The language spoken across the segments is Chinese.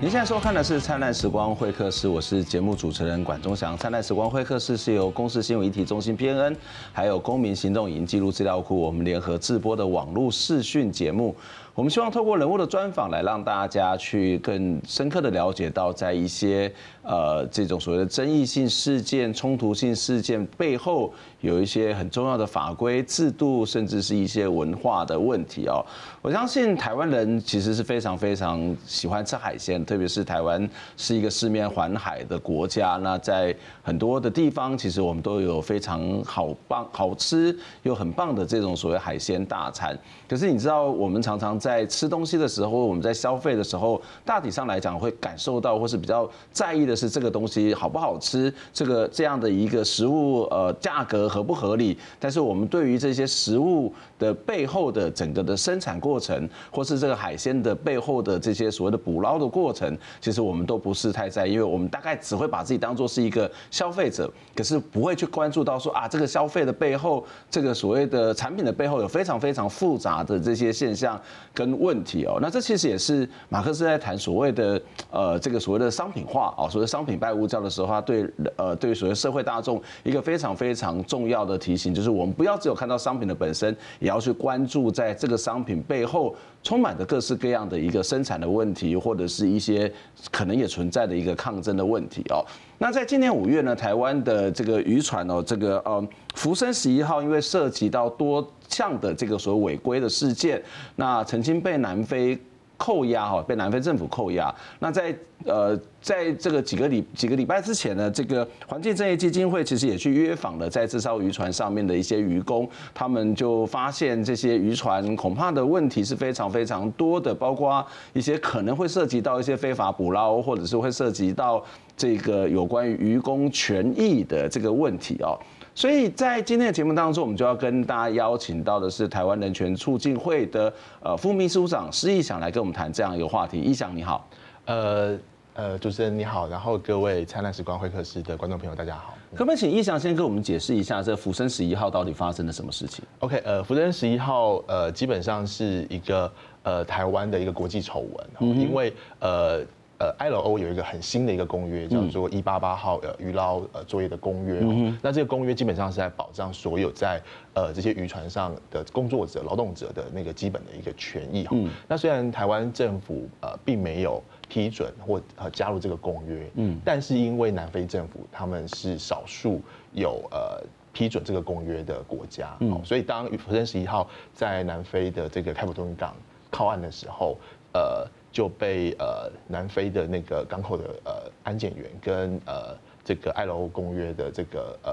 您现在收看的是《灿烂时光会客室》，我是节目主持人管中祥。《灿烂时光会客室》是由公司新闻媒体中心 PNN，还有公民行动影音记录资料库我们联合制播的网络视讯节目。我们希望透过人物的专访，来让大家去更深刻的了解到，在一些呃这种所谓的争议性事件、冲突性事件背后，有一些很重要的法规制度，甚至是一些文化的问题哦。我相信台湾人其实是非常非常喜欢吃海鲜，特别是台湾是一个四面环海的国家，那在很多的地方，其实我们都有非常好棒、好吃又很棒的这种所谓海鲜大餐。可是你知道，我们常常在在吃东西的时候，我们在消费的时候，大体上来讲会感受到，或是比较在意的是这个东西好不好吃，这个这样的一个食物呃价格合不合理。但是我们对于这些食物的背后的整个的生产过程，或是这个海鲜的背后的这些所谓的捕捞的过程，其实我们都不是太在意，因为我们大概只会把自己当做是一个消费者，可是不会去关注到说啊这个消费的背后，这个所谓的产品的背后有非常非常复杂的这些现象。跟问题哦，那这其实也是马克思在谈所谓的呃这个所谓的商品化啊，所谓商品拜物教的时候，他对呃对所谓社会大众一个非常非常重要的提醒，就是我们不要只有看到商品的本身，也要去关注在这个商品背后充满着各式各样的一个生产的问题，或者是一些可能也存在的一个抗争的问题哦。那在今年五月呢，台湾的这个渔船哦，这个呃福生十一号，因为涉及到多项的这个所谓违规的事件，那曾经被南非扣押哈，被南非政府扣押。那在呃，在这个几个礼几个礼拜之前呢，这个环境正义基金会其实也去约访了在这艘渔船上面的一些渔工，他们就发现这些渔船恐怕的问题是非常非常多的，包括一些可能会涉及到一些非法捕捞，或者是会涉及到这个有关于渔工权益的这个问题哦。所以在今天的节目当中，我们就要跟大家邀请到的是台湾人权促进会的呃副秘书长施逸翔来跟我们谈这样一个话题。逸翔你好，呃呃主持人你好，然后各位灿烂时光会客室的观众朋友大家好。可不可以请逸翔先跟我们解释一下这福生十一号到底发生了什么事情？OK，呃福生十一号呃基本上是一个呃台湾的一个国际丑闻，因为呃。呃，ILO 有一个很新的一个公约，叫做一八八号呃渔捞呃作业的公约。嗯那这个公约基本上是在保障所有在呃这些渔船上的工作者、劳动者的那个基本的一个权益哈。那虽然台湾政府呃并没有批准或呃加入这个公约，嗯，但是因为南非政府他们是少数有呃批准这个公约的国家，嗯，所以当福生十一号在南非的这个开普敦港靠岸的时候，呃。就被呃南非的那个港口的呃安检员跟呃这个 ILO 公约的这个呃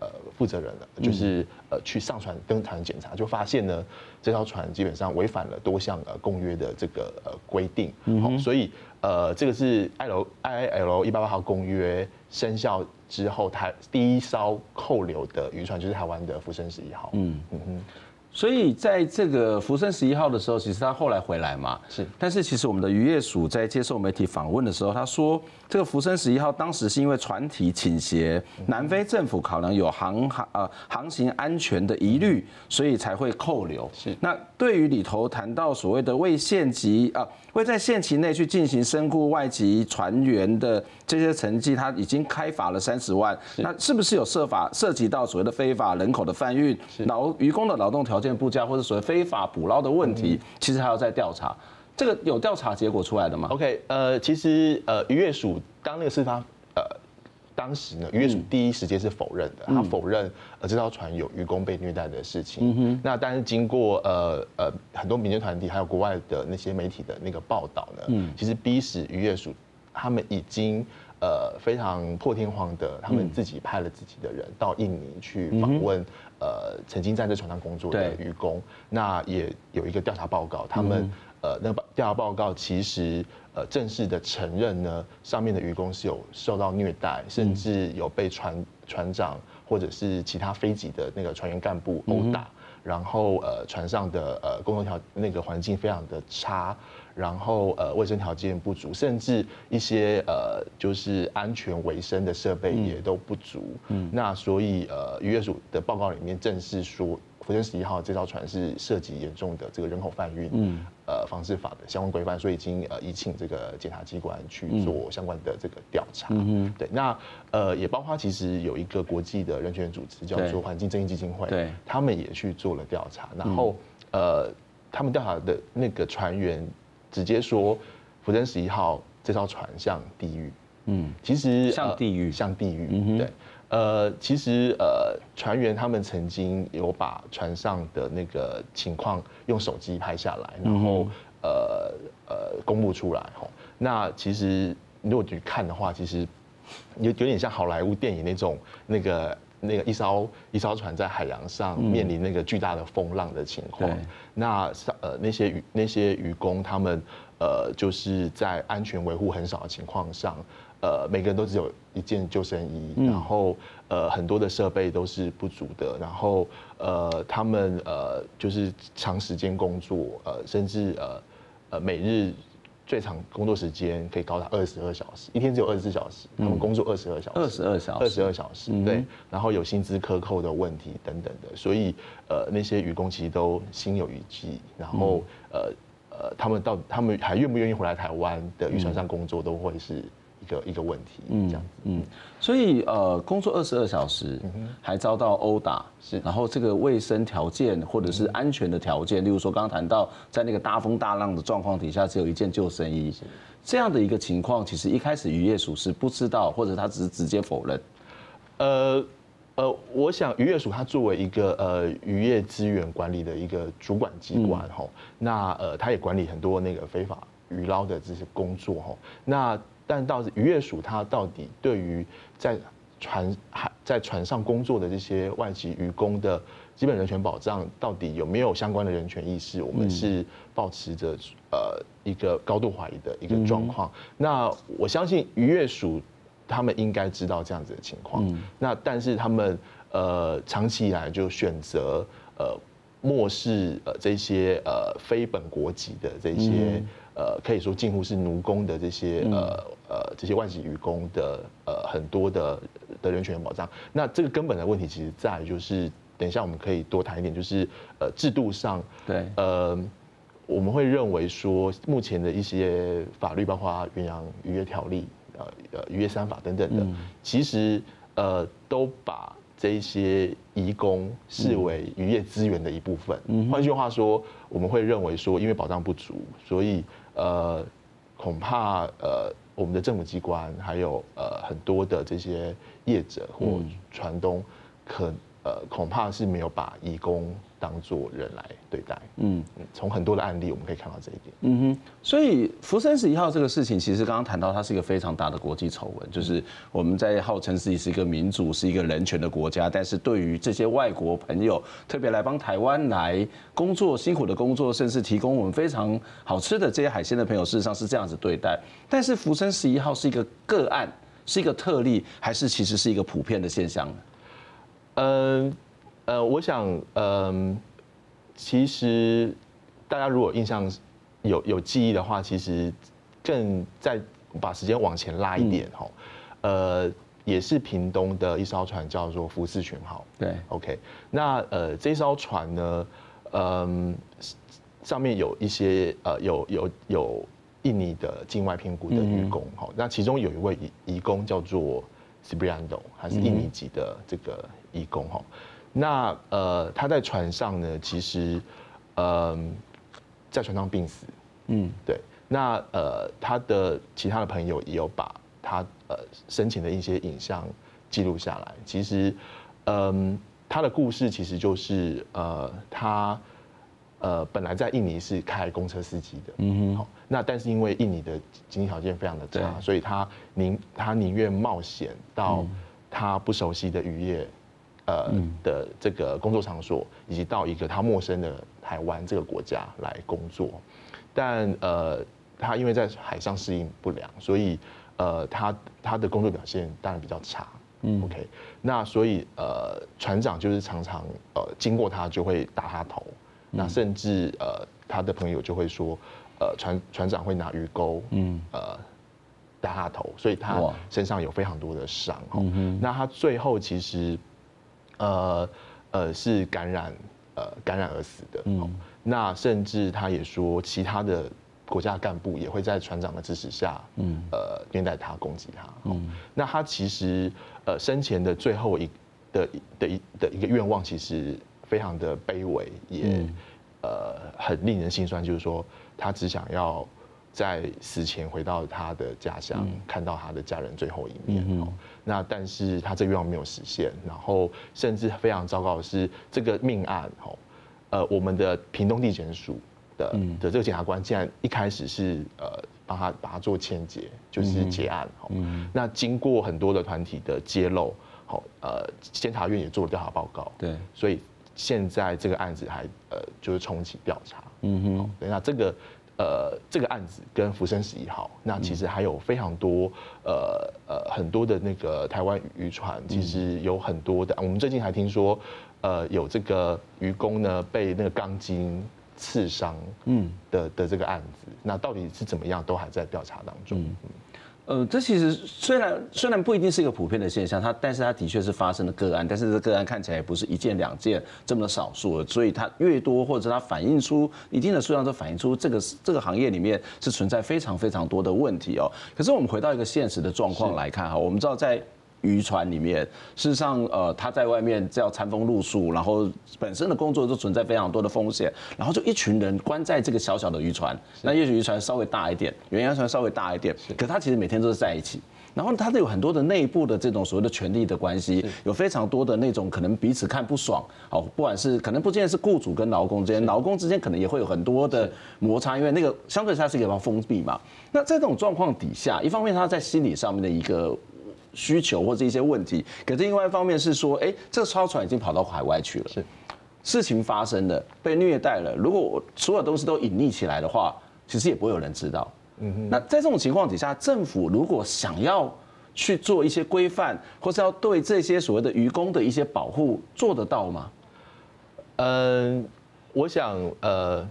呃负责人了，就是呃去上船登船检查，就发现呢这条船基本上违反了多项呃公约的这个呃规定，好，所以呃这个是 ILO ILO 一八八号公约生效之后，台第一艘扣留的渔船就是台湾的福生十一号，嗯。嗯哼。所以在这个福生十一号的时候，其实他后来回来嘛，是。但是其实我们的渔业署在接受媒体访问的时候，他说这个福生十一号当时是因为船体倾斜，南非政府考量有航航呃航行安全的疑虑，所以才会扣留。是。那对于里头谈到所谓的未限级啊。会在限期内去进行身故外籍船员的这些成绩，他已经开罚了三十万。那是不是有涉法涉及到所谓的非法人口的贩运、劳渔工的劳动条件不佳，或者所谓非法捕捞的问题？其实还要再调查。这个有调查结果出来的吗？OK，呃，其实呃，渔业署当那个事发呃。当时呢，渔业署第一时间是否认的，他否认呃这艘船有渔工被虐待的事情。嗯那但是经过呃呃很多民间团体还有国外的那些媒体的那个报道呢，其实逼使渔业署他们已经呃非常破天荒的，他们自己派了自己的人到印尼去访问呃曾经在这船上工作的渔工，那也有一个调查报告，他们。呃，那个调查报告其实呃正式的承认呢，上面的渔工是有受到虐待，甚至有被船船长或者是其他非籍的那个船员干部殴打，然后呃船上的呃工作条那个环境非常的差，然后呃卫生条件不足，甚至一些呃就是安全卫生的设备也都不足。嗯，那所以呃渔业署的报告里面正式说。福建十一号这艘船是涉及严重的这个人口贩运，嗯，呃，防治法的相关规范，所以已经呃移请这个检察机关去做相关的这个调查。嗯，对，那呃也包括其实有一个国际的人权组织叫做环境正义基金会，对，他们也去做了调查，然后呃他们调查的那个船员直接说福生十一号这艘船像地狱，嗯，其实像地狱，像地狱，对。呃，其实呃，船员他们曾经有把船上的那个情况用手机拍下来，然后呃呃公布出来吼。那其实如果去看的话，其实有有点像好莱坞电影那种那个那个一艘一艘船在海洋上面临那个巨大的风浪的情况。那呃那些渔那些渔工他们呃就是在安全维护很少的情况上。呃，每个人都只有一件救生衣，然后呃，很多的设备都是不足的，然后呃，他们呃就是长时间工作，呃，甚至呃呃每日最长工作时间可以高达二十二小时，一天只有二十四小时，他们工作二十二小时，二十二小时，二十二小时，对，然后有薪资克扣的问题等等的，所以呃那些渔工其实都心有余悸，然后呃呃他们到他们还愿不愿意回来台湾的渔船上工作都会是。一个一个问题，嗯，这样子，嗯，所以呃，工作二十二小时，还遭到殴打，是，然后这个卫生条件或者是安全的条件，例如说刚刚谈到在那个大风大浪的状况底下，只有一件救生衣，这样的一个情况，其实一开始渔业署是不知道，或者他只是直接否认。呃呃，我想渔业署它作为一个呃渔业资源管理的一个主管机关哈，那呃，它也管理很多那个非法渔捞的这些工作吼，那。但到底渔业署它到底对于在船海在船上工作的这些外籍渔工的基本人权保障，到底有没有相关的人权意识？我们是保持着呃一个高度怀疑的一个状况。那我相信渔业署他们应该知道这样子的情况。那但是他们呃长期以来就选择呃漠视呃这些呃非本国籍的这些。呃，可以说近乎是奴工的这些呃呃这些外籍渔工的呃很多的的人权保障。那这个根本的问题，其实在就是等一下我们可以多谈一点，就是呃制度上，对，呃我们会认为说目前的一些法律，包括远洋渔业条例、呃呃渔业三法等等的，其实呃都把这些移工视为渔业资源的一部分。换句话说，我们会认为说，因为保障不足，所以呃，恐怕呃，我们的政府机关还有呃很多的这些业者或船东，可呃恐怕是没有把义工当做人来对待。嗯，从很多的案例我们可以看到这一点。嗯哼，所以福生十一号这个事情，其实刚刚谈到它是一个非常大的国际丑闻，就是我们在号称自己是一个民主、是一个人权的国家，但是对于这些外国朋友，特别来帮台湾来工作、辛苦的工作，甚至提供我们非常好吃的这些海鲜的朋友，事实上是这样子对待。但是福生十一号是一个个案，是一个特例，还是其实是一个普遍的现象呢？嗯。呃，我想，嗯、呃，其实大家如果印象有有记忆的话，其实更再把时间往前拉一点哈，呃，也是屏东的一艘船叫做福士群号。对，OK，那呃这艘船呢，嗯、呃，上面有一些呃有有有印尼的境外聘雇的渔工哈，那其中有一位移移工叫做 Cipriano，还是印尼籍的这个移工哈。那呃，他在船上呢，其实，呃，在船上病死，嗯，对。那呃，他的其他的朋友也有把他呃生前的一些影像记录下来。其实，嗯，他的故事其实就是呃，他呃本来在印尼是开公车司机的，嗯哼。好，那但是因为印尼的经济条件非常的差，所以他宁他宁愿冒险到他不熟悉的渔业。呃的这个工作场所，以及到一个他陌生的台湾这个国家来工作，但呃，他因为在海上适应不良，所以呃，他他的工作表现当然比较差。嗯，OK，那所以呃，船长就是常常呃经过他就会打他头，那甚至呃他的朋友就会说，呃船船长会拿鱼钩，嗯，呃打他头，所以他身上有非常多的伤。嗯，那他最后其实。呃呃，是感染呃感染而死的。嗯，那甚至他也说，其他的国家干部也会在船长的支持下，嗯，呃虐待他、攻击他。嗯，那他其实呃生前的最后一的的一的一个愿望，其实非常的卑微，也呃很令人心酸，就是说他只想要。在死前回到他的家乡，看到他的家人最后一面。嗯、那但是他这个愿望没有实现，然后甚至非常糟糕的是，这个命案，呃，我们的屏东地检署的的这个检察官，竟然一开始是呃帮他把他做签结，就是结案。嗯、那经过很多的团体的揭露，好，呃，监察院也做了调查报告。对，所以现在这个案子还呃就是重启调查。嗯哼，那这个。呃，这个案子跟福生十一号，那其实还有非常多，呃呃，很多的那个台湾渔船，其实有很多的。我们最近还听说，呃，有这个渔工呢被那个钢筋刺伤，嗯的的这个案子，那到底是怎么样，都还在调查当中。嗯呃，这其实虽然虽然不一定是一个普遍的现象，它但是它的确是发生的个案，但是这个案看起来也不是一件两件这么的少数，所以它越多或者它反映出一定的数量，都反映出这个这个行业里面是存在非常非常多的问题哦。可是我们回到一个现实的状况来看哈，我们知道在。渔船里面，事实上，呃，他在外面叫餐风露宿，然后本身的工作就存在非常多的风险，然后就一群人关在这个小小的渔船，那也许渔船稍微大一点，远洋船稍微大一点，可他其实每天都是在一起，然后他都有很多的内部的这种所谓的权力的关系，有非常多的那种可能彼此看不爽，好，不管是可能不见得是雇主跟劳工之间，劳工之间可能也会有很多的摩擦，因为那个相对它是一个封闭嘛。那在这种状况底下，一方面他在心理上面的一个。需求或者一些问题，可是另外一方面是说，哎，这个超船已经跑到海外去了，是事情发生了，被虐待了。如果我所有东西都隐匿起来的话，其实也不会有人知道。嗯哼。那在这种情况底下，政府如果想要去做一些规范，或是要对这些所谓的渔工的一些保护，做得到吗？嗯，我想，呃，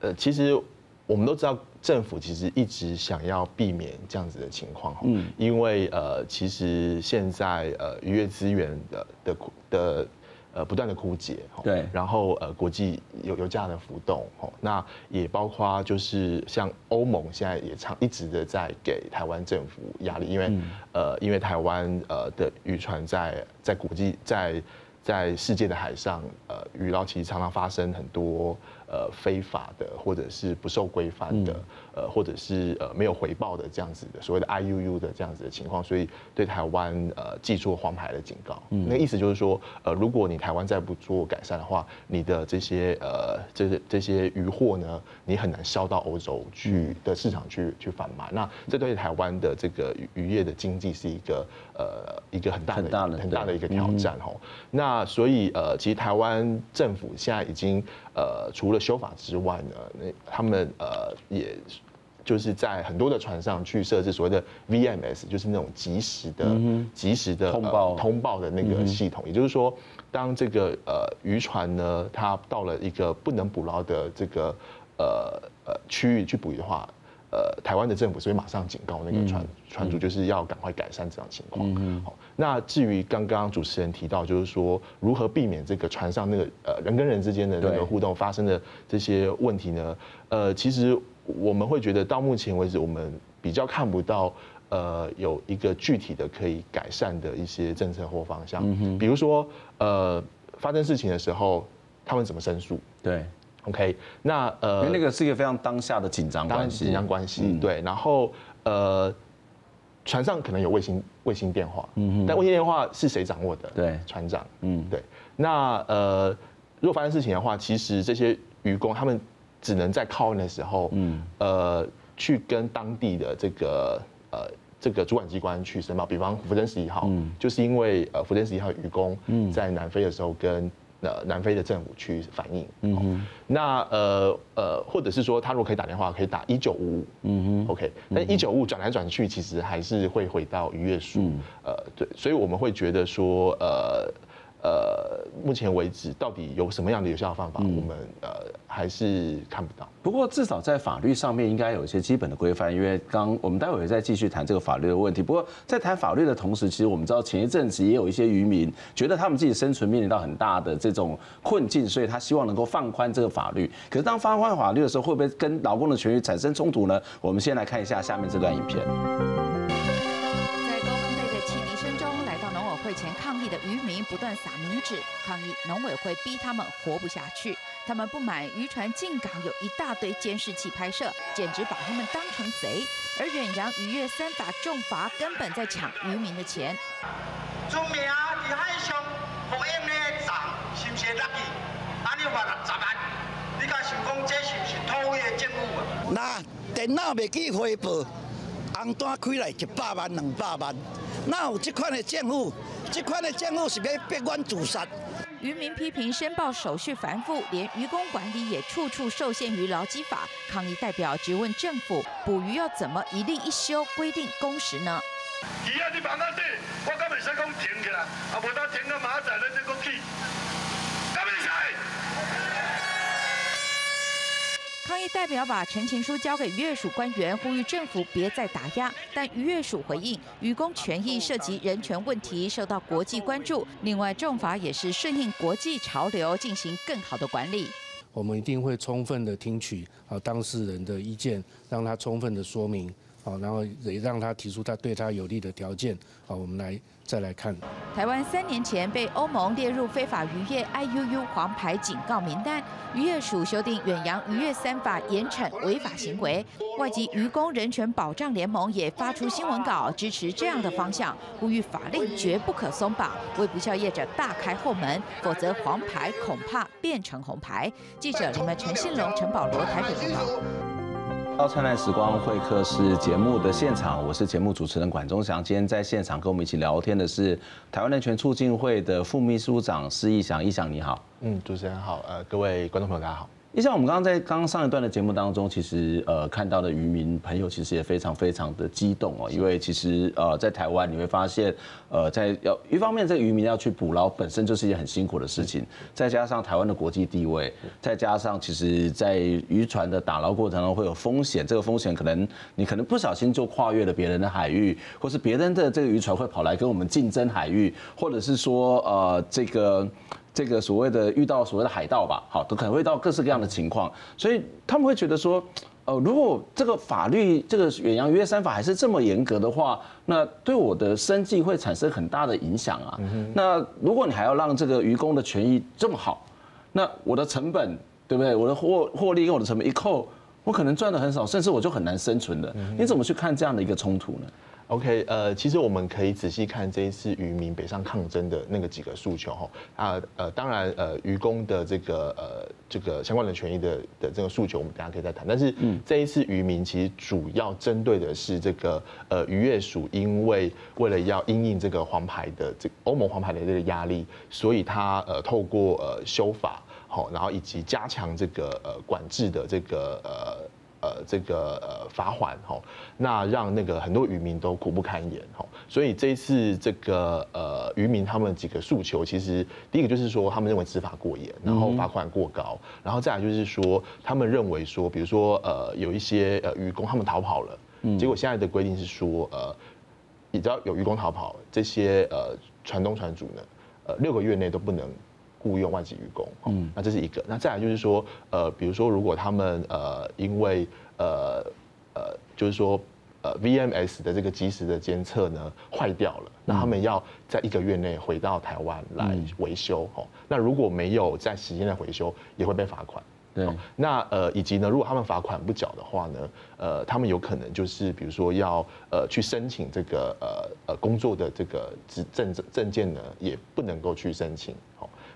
呃，其实我们都知道。政府其实一直想要避免这样子的情况，嗯，因为呃，其实现在呃渔业资源的的的呃不断的枯竭，对，然后呃国际油油价的浮动，那也包括就是像欧盟现在也常一直的在给台湾政府压力，因为呃因为台湾呃的渔船在在国际在在世界的海上呃渔捞其实常常发生很多。呃，非法的或者是不受规范的，呃，或者是呃没有回报的这样子的所谓的 IUU 的这样子的情况，所以对台湾呃记出黄牌的警告。嗯，那意思就是说，呃，如果你台湾再不做改善的话，你的这些呃这些这些渔获呢，你很难销到欧洲去的市场去去贩卖。那这对台湾的这个渔业的经济是一个呃一个很大的很大的一个挑战哈。那所以呃，其实台湾政府现在已经。呃，除了修法之外呢，那他们呃，也就是在很多的船上去设置所谓的 VMS，就是那种及时的、及时的通报通报的那个系统。也就是说，当这个呃渔船呢，它到了一个不能捕捞的这个呃呃区域去捕鱼的话。呃，台湾的政府所以马上警告那个船船主，就是要赶快改善这样情况。好，那至于刚刚主持人提到，就是说如何避免这个船上那个呃人跟人之间的那个互动发生的这些问题呢？呃，其实我们会觉得到目前为止，我们比较看不到呃有一个具体的可以改善的一些政策或方向。嗯比如说呃发生事情的时候，他们怎么申诉？对。OK，那呃，因为那个是一个非常当下的紧张关系，紧张关系，嗯、对。然后呃，船上可能有卫星卫星电话，嗯哼，但卫星电话是谁掌握的？对，船长，嗯，对。那呃，如果发生事情的话，其实这些渔工他们只能在靠岸的时候，嗯，呃，去跟当地的这个呃这个主管机关去申报，比方福登十一号，嗯，就是因为呃福登十一号渔工在南非的时候跟。呃，南非的政府去反映，嗯哼，那呃呃，或者是说，他如果可以打电话，可以打一九五五，嗯哼，OK，但一九五五转来转去，其实还是会回到渔业署，呃，对，所以我们会觉得说，呃呃，目前为止，到底有什么样的有效方法，我们呃还是看不到。不过至少在法律上面应该有一些基本的规范，因为刚我们待会儿再继续谈这个法律的问题。不过在谈法律的同时，其实我们知道前一阵子也有一些渔民觉得他们自己生存面临到很大的这种困境，所以他希望能够放宽这个法律。可是当放宽法律的时候，会不会跟劳工的权益产生冲突呢？我们先来看一下下面这段影片。不断撒冥纸抗议农委会逼他们活不下去，他们不满渔船进港有一大堆监视器拍摄，简直把他们当成贼。而远洋渔业三法重罚根本在抢渔民的钱。船名在海上是不是？安尼罚六十万，你敢想讲这是不是偷的政府啊？那电脑未记回报，红单开来一百万两百万，哪有这款的政府？这块的政府是被被关阻杀。渔民批评申报手续繁复，连渔工管理也处处受限于劳基法。抗议代表质问政府，捕鱼要怎么一例一休规定工时呢？抗议代表把陈情书交给渔署官员，呼吁政府别再打压。但渔署回应，渔工权益涉及人权问题，受到国际关注。另外，重罚也是顺应国际潮流，进行更好的管理。我们一定会充分的听取啊当事人的意见，让他充分的说明，好，然后也让他提出他对他有利的条件，好，我们来。再来看，台湾三年前被欧盟列入非法渔业 IUU 黄牌警告名单，渔业署修订远洋渔业三法，严惩违法行为。外籍渔工人权保障联盟也发出新闻稿，支持这样的方向，呼吁法令绝不可松绑，为不肖业者大开后门，否则黄牌恐怕变成红牌。记者林们、陈信龙、陈保罗台北报道。到灿烂时光会客室节目的现场，我是节目主持人管中祥。今天在现场跟我们一起聊天的是台湾人权促进会的副秘书长施逸翔，逸翔你好。嗯，主持人好，呃，各位观众朋友大家好。你像我们刚刚在刚刚上一段的节目当中，其实呃看到的渔民朋友其实也非常非常的激动哦，因为其实呃在台湾你会发现，呃在要一方面这个渔民要去捕捞本身就是一件很辛苦的事情，再加上台湾的国际地位，再加上其实在渔船的打捞过程中会有风险，这个风险可能你可能不小心就跨越了别人的海域，或是别人的这个渔船会跑来跟我们竞争海域，或者是说呃这个。这个所谓的遇到所谓的海盗吧，好，都可能会到各式各样的情况，所以他们会觉得说，呃，如果这个法律这个远洋渔业三法还是这么严格的话，那对我的生计会产生很大的影响啊。那如果你还要让这个渔工的权益这么好，那我的成本对不对？我的获获利跟我的成本一扣，我可能赚的很少，甚至我就很难生存了。你怎么去看这样的一个冲突呢？OK，呃，其实我们可以仔细看这一次渔民北上抗争的那个几个诉求哈啊呃，当然呃渔工的这个呃这个相关的权益的的这个诉求，我们等下可以再谈。但是这一次渔民其实主要针对的是这个呃渔业署，因为为了要因应这个黄牌的这欧盟黄牌的这个压力，所以他呃透过呃修法好，然后以及加强这个呃管制的这个呃。呃，这个呃罚款哈，那让那个很多渔民都苦不堪言哈，所以这一次这个呃渔民他们几个诉求，其实第一个就是说他们认为执法过严，然后罚款过高，然后再来就是说他们认为说，比如说呃有一些呃渔工他们逃跑了，结果现在的规定是说呃，你知道有渔工逃跑，这些呃船东船主呢，呃六个月内都不能。雇佣外籍渔工，嗯，那这是一个。那再来就是说，呃，比如说，如果他们呃因为呃呃，就是说呃 VMS 的这个即时的监测呢坏掉了，那他们要在一个月内回到台湾来维修，哦，那如果没有在时间内回修，也会被罚款。对，那呃以及呢，如果他们罚款不缴的话呢，呃，他们有可能就是比如说要呃去申请这个呃呃工作的这个证证证件呢，也不能够去申请。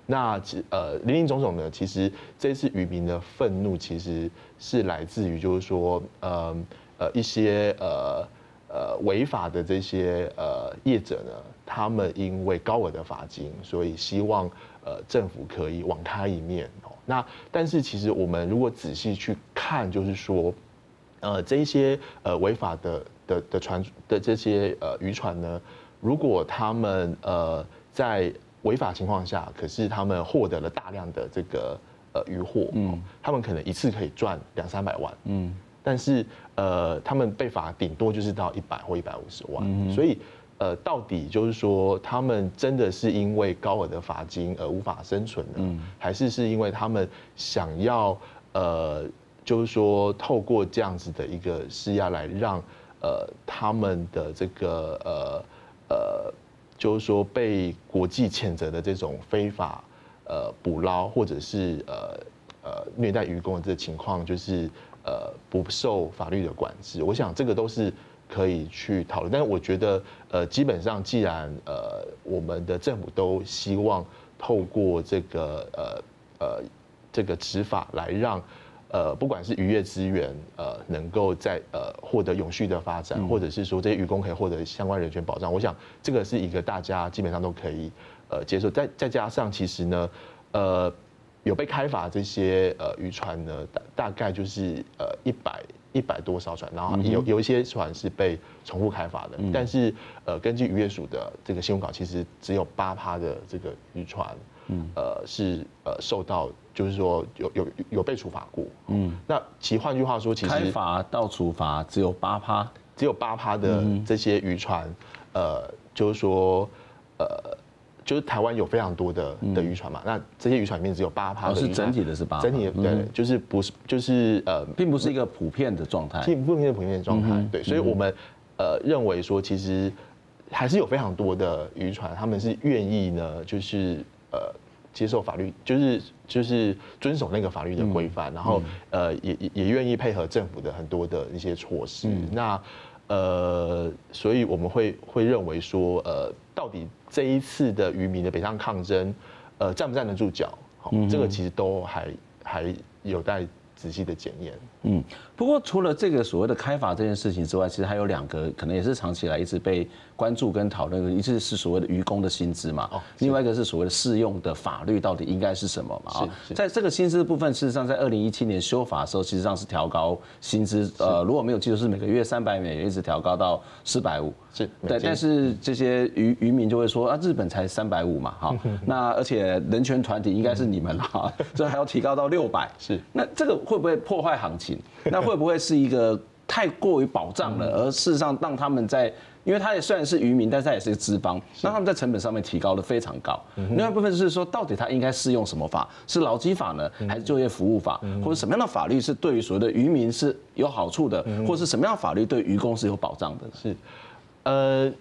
那其呃林林总总呢，其实这次渔民的愤怒其实是来自于，就是说呃呃一些呃呃违法的这些呃业者呢，他们因为高额的罚金，所以希望呃政府可以网开一面哦。那但是其实我们如果仔细去看，就是说呃这些呃违法的的的船的这些呃渔船呢，如果他们呃在违法情况下，可是他们获得了大量的这个呃渔获，嗯，他们可能一次可以赚两三百万，嗯，但是呃，他们被罚顶多就是到一百或一百五十万，嗯、所以呃，到底就是说他们真的是因为高额的罚金而无法生存呢？嗯、还是是因为他们想要呃，就是说透过这样子的一个施压来让呃他们的这个呃呃。就是说，被国际谴责的这种非法呃捕捞或者是呃呃虐待渔工的这个情况，就是呃不受法律的管制。我想这个都是可以去讨论。但是我觉得呃基本上，既然呃我们的政府都希望透过这个呃呃这个执法来让。呃，不管是渔业资源，呃，能够在呃获得永续的发展，或者是说这些渔工可以获得相关人权保障，我想这个是一个大家基本上都可以呃接受。再再加上，其实呢，呃，有被开发这些呃渔船呢，大大概就是呃一百一百多艘船，然后有有一些船是被重复开发的，但是呃，根据渔业署的这个新闻稿，其实只有八趴的这个渔船。嗯，呃，是呃受到，就是说有有有被处罚过，嗯，那其换句话说，其实开罚到处罚只有八趴，只有八趴的这些渔船，呃，就是说，呃，就是台湾有非常多的的渔船嘛，那这些渔船里面只有八趴，是整体的是八，整体的对，就是不是就是呃，并不是一个普遍的状态，并不是一个普遍的状态，对，所以我们呃认为说，其实还是有非常多的渔船，他们是愿意呢，就是。呃，接受法律就是就是遵守那个法律的规范，然后呃也也也愿意配合政府的很多的一些措施。那呃，所以我们会会认为说，呃，到底这一次的渔民的北上抗争，呃，站不站得住脚？好，这个其实都还还有待仔细的检验。嗯，不过除了这个所谓的开罚这件事情之外，其实还有两个可能也是长期以来一直被关注跟讨论的，一次是所谓的愚公的薪资嘛，哦，另外一个是所谓的适用的法律到底应该是什么嘛？啊，在这个薪资的部分，事实上在二零一七年修法的时候，其实上是调高薪资，呃，如果没有记错是每个月三百美元，一直调高到四百五，是对，但是这些渔渔民就会说啊，日本才三百五嘛，哈，那而且人权团体应该是你们啦，这 还要提高到六百，是，那这个会不会破坏行情？那会不会是一个太过于保障了，而事实上让他们在，因为他也虽然是渔民，但是他也是一个资方，那他们在成本上面提高的非常高。另外一部分就是说，到底他应该适用什么法？是劳基法呢，还是就业服务法，或者什么样的法律是对于所谓的渔民是有好处的，或者是什么样的法律对渔工是有保障的？是，呃，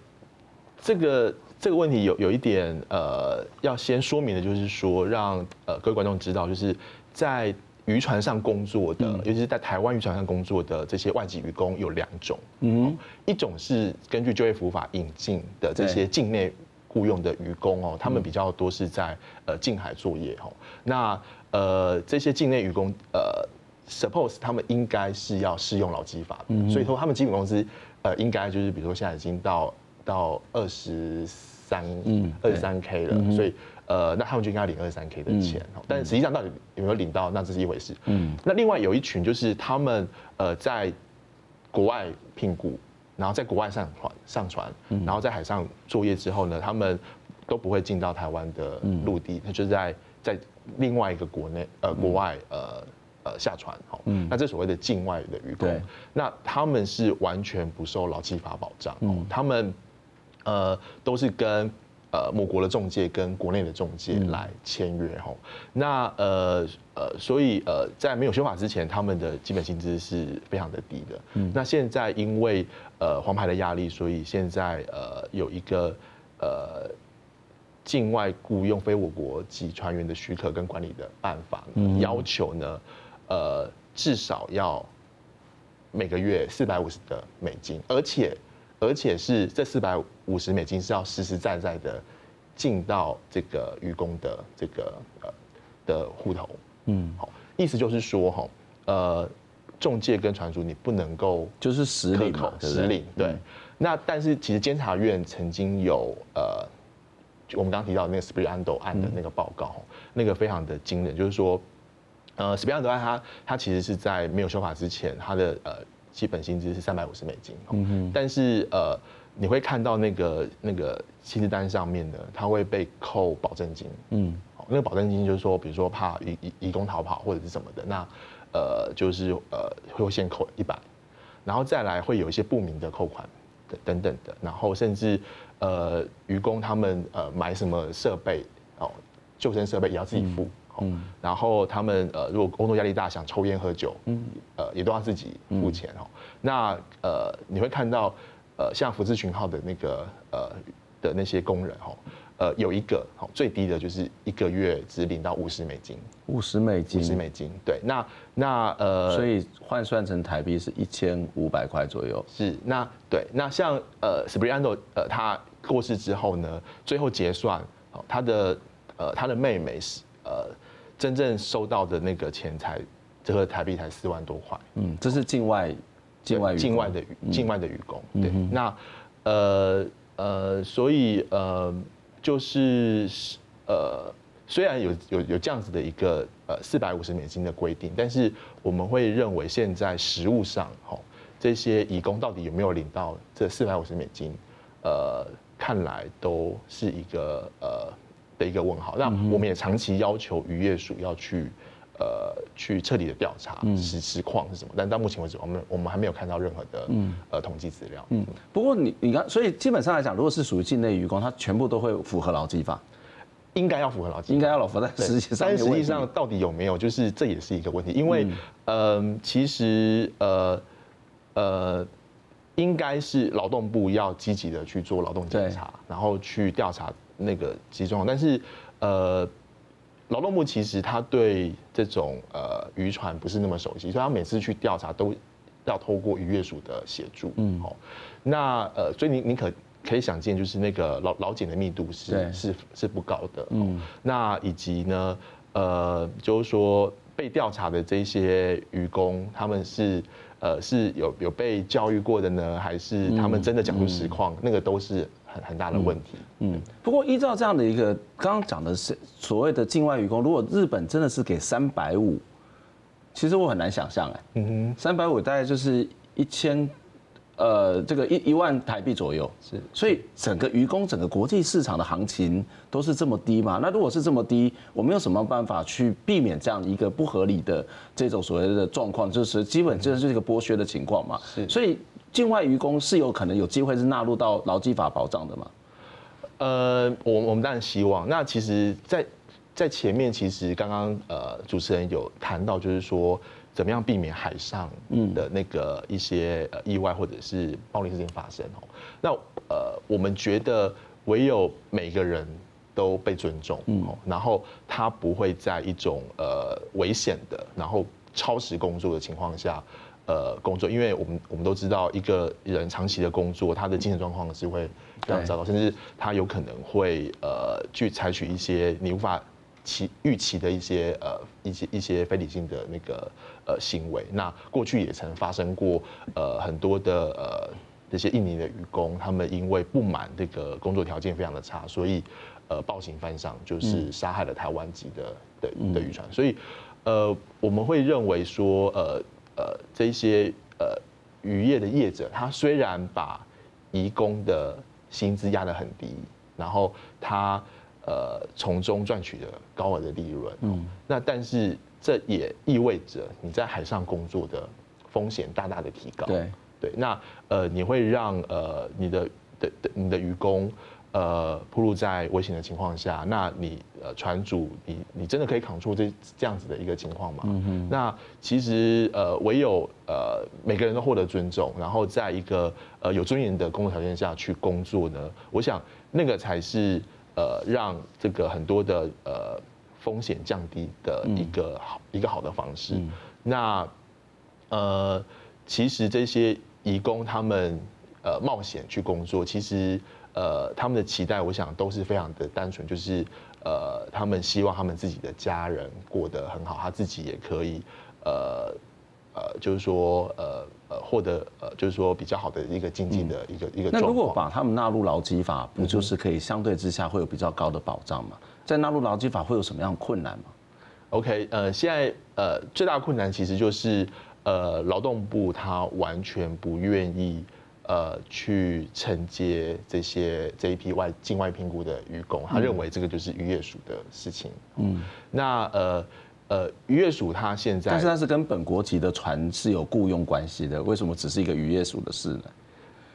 这个这个问题有有一点呃，要先说明的就是说，让呃各位观众知道，就是在。渔船上工作的，尤其是在台湾渔船上工作的这些外籍渔工有两种，嗯，一种是根据就业服务法引进的这些境内雇佣的渔工哦，他们比较多是在呃近海作业哦，那呃这些境内渔工呃，suppose 他们应该是要适用劳基法的，所以说他们基本工资呃应该就是比如说现在已经到到二十三嗯二十三 K 了，所以。呃，那他们就应该领二三 K 的钱，嗯、但是实际上到底有没有领到，那这是一回事。嗯，那另外有一群就是他们呃在国外聘雇，然后在国外上船上船，然后在海上作业之后呢，他们都不会进到台湾的陆地，他就在在另外一个国内呃国外呃呃下船。那这所谓的境外的渔工，那他们是完全不受劳基法保障。嗯，他们呃都是跟。呃，某国的中介跟国内的中介来签约吼，那呃呃，所以呃，在没有修法之前，他们的基本薪资是非常的低的。嗯，那现在因为呃黄牌的压力，所以现在呃有一个呃境外雇佣非我国籍船员的许可跟管理的办法，要求呢，呃至少要每个月四百五十的美金，而且。而且是这四百五十美金是要实实在在的进到这个渔工的这个呃的户头，嗯，好，意思就是说哈，呃，中介跟船主你不能够就是实领实领，对。那但是其实监察院曾经有呃，我们刚刚提到那个 Spirando 案的那个报告，那个非常的惊人，就是说，呃，Spirando 案它它其实是在没有修法之前，它的呃。基本薪资是三百五十美金，嗯哼，但是呃，你会看到那个那个薪资单上面呢，它会被扣保证金。嗯，那个保证金就是说，比如说怕移移移工逃跑或者是什么的，那呃就是呃会先扣一百，然后再来会有一些不明的扣款等等的，然后甚至呃渔工他们呃买什么设备哦，救生设备也要自己付。嗯，然后他们呃如果工作压力大想抽烟喝酒，嗯，呃也都要自己付钱哦。那呃你会看到。呃，像福字群号的那个呃的那些工人哈，呃有一个好最低的就是一个月只领到五十美金，五十美金，五十美金，对，那那呃，所以换算成台币是一千五百块左右。是，那对，那像呃 Spriano 呃他过世之后呢，最后结算，他的呃他的妹妹是呃真正收到的那个钱才这个台币才四万多块，嗯，这是境外。境外境外的境外的渔工，对，那呃呃，所以呃，就是呃，虽然有有有这样子的一个呃四百五十美金的规定，但是我们会认为现在实物上哈，这些义工到底有没有领到这四百五十美金，呃，看来都是一个呃的一个问号。那我们也长期要求渔业署要去。呃，去彻底的调查实实况是什么，但到目前为止，我们我们还没有看到任何的呃统计资料。嗯，不过你你看，所以基本上来讲，如果是属于境内渔工，他全部都会符合劳基法，应该要符合劳基，应该要符合，但实际上，但实际上到底有没有，就是这也是一个问题，因为呃，其实呃呃，应该是劳动部要积极的去做劳动检查，然后去调查那个集中，但是呃。劳动部其实他对这种呃渔船不是那么熟悉，所以他每次去调查都要透过渔业署的协助。嗯，好，那呃，所以你你可可以想见，就是那个老老检的密度是是是不高的。嗯，那以及呢，呃，就是说被调查的这些渔工，他们是呃是有有被教育过的呢，还是他们真的讲出实况？那个都是。很很大的问题。嗯，不过依照这样的一个刚刚讲的是所谓的境外渔工，如果日本真的是给三百五，其实我很难想象哎。嗯哼，三百五大概就是一千，呃，这个一一万台币左右。是，所以整个渔工整个国际市场的行情都是这么低嘛？那如果是这么低，我们有什么办法去避免这样一个不合理的这种所谓的状况？就是基本就是一个剥削的情况嘛。是，所以。境外渔工是有可能有机会是纳入到劳基法保障的吗？呃，我我们当然希望。那其实在，在在前面，其实刚刚呃主持人有谈到，就是说怎么样避免海上的那个一些呃意外或者是暴力事件发生哦。那呃，我们觉得唯有每个人都被尊重哦，然后他不会在一种呃危险的，然后超时工作的情况下。呃，工作，因为我们我们都知道，一个人长期的工作，他的精神状况是会非常糟糕，甚至他有可能会呃去采取一些你无法期预期的一些呃一些一些非理性的那个呃行为。那过去也曾发生过呃很多的呃这些印尼的渔工，他们因为不满这个工作条件非常的差，所以呃暴行犯上，就是杀害了台湾籍的的的渔船。所以呃我们会认为说呃。呃，这些呃渔业的业者，他虽然把移工的薪资压得很低，然后他呃从中赚取了高额的利润，嗯，那但是这也意味着你在海上工作的风险大大的提高，对对，那呃你会让呃你的的的你的渔工。呃，暴露在危险的情况下，那你呃船主，你你真的可以扛住这这样子的一个情况吗？嗯。那其实呃，唯有呃每个人都获得尊重，然后在一个呃有尊严的工作条件下去工作呢，我想那个才是呃让这个很多的呃风险降低的一个好、嗯、一个好的方式。嗯、那呃，其实这些移工他们呃冒险去工作，其实。呃，他们的期待，我想都是非常的单纯，就是呃，他们希望他们自己的家人过得很好，他自己也可以，呃呃，就是说呃呃获得呃，就是说比较好的一个经济的一个、嗯、一个状况。那如果把他们纳入劳基法，不就是可以相对之下会有比较高的保障吗？在纳入劳基法会有什么样的困难吗？OK，呃，现在呃最大困难其实就是呃劳动部他完全不愿意。呃去承接这些这一批外境外评估的渔工，他认为这个就是渔业署的事情。嗯，那呃呃渔业署他现在，但是他是跟本国籍的船是有雇佣关系的，为什么只是一个渔业署的事呢？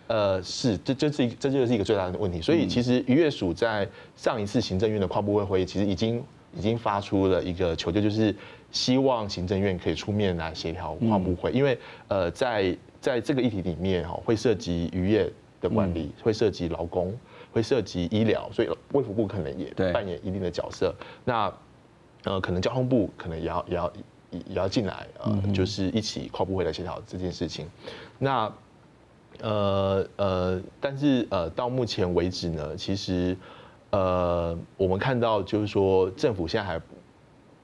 呃，是，这这是一这就是一个最大的问题。所以其实渔业署在上一次行政院的跨部会会议，其实已经已经发出了一个求救，就是希望行政院可以出面来协调跨部会，因为呃，在在这个议题里面哈，会涉及渔业的管理，会涉及劳工，会涉及医疗，所以卫福部可能也扮演一定的角色。那呃，可能交通部可能也要也要也要进来，呃，就是一起跨部会来协调这件事情。那呃呃，但是呃，到目前为止呢，其实呃，我们看到就是说，政府现在还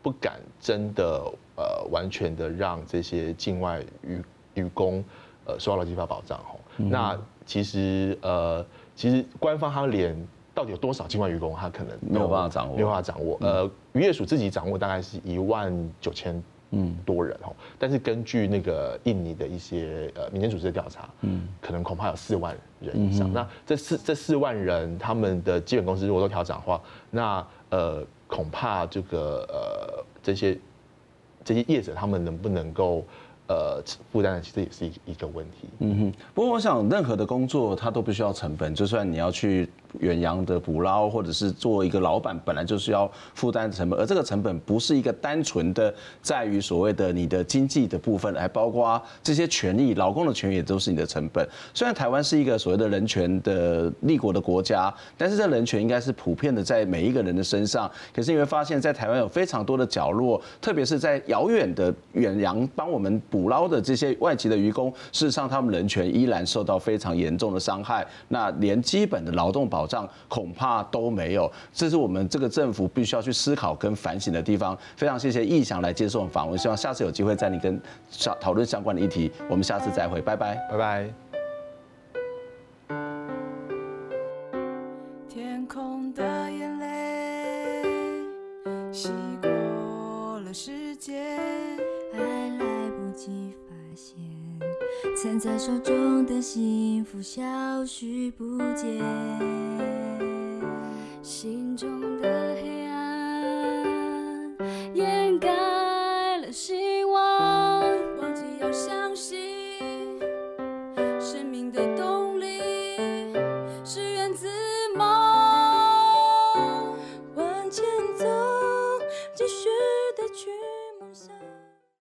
不敢真的呃完全的让这些境外渔渔工呃受到劳基法保障吼。嗯、那其实呃，其实官方他连到底有多少境外渔工，他可能没有办法掌握，没有办法掌握。呃，渔业署自己掌握大概是一万九千。嗯，多人哦，但是根据那个印尼的一些呃民间组织的调查，嗯，可能恐怕有四万人以上。那这四这四万人，他们的基本工资如果都调整的话，那呃恐怕这个呃这些这些业者他们能不能够？呃，负担其实也是一一个问题。嗯哼，不过我想，任何的工作它都不需要成本，就算你要去远洋的捕捞，或者是做一个老板，本来就是要负担成本，而这个成本不是一个单纯的在于所谓的你的经济的部分，还包括这些权利，劳工的权益也都是你的成本。虽然台湾是一个所谓的人权的立国的国家，但是这人权应该是普遍的在每一个人的身上。可是你会发现，在台湾有非常多的角落，特别是在遥远的远洋帮我们。捕捞的这些外籍的渔工，事实上他们人权依然受到非常严重的伤害，那连基本的劳动保障恐怕都没有，这是我们这个政府必须要去思考跟反省的地方。非常谢谢易翔来接受访问，希望下次有机会再你跟讨论相关的议题，我们下次再会，拜拜，拜拜。在手中的幸福消失不见。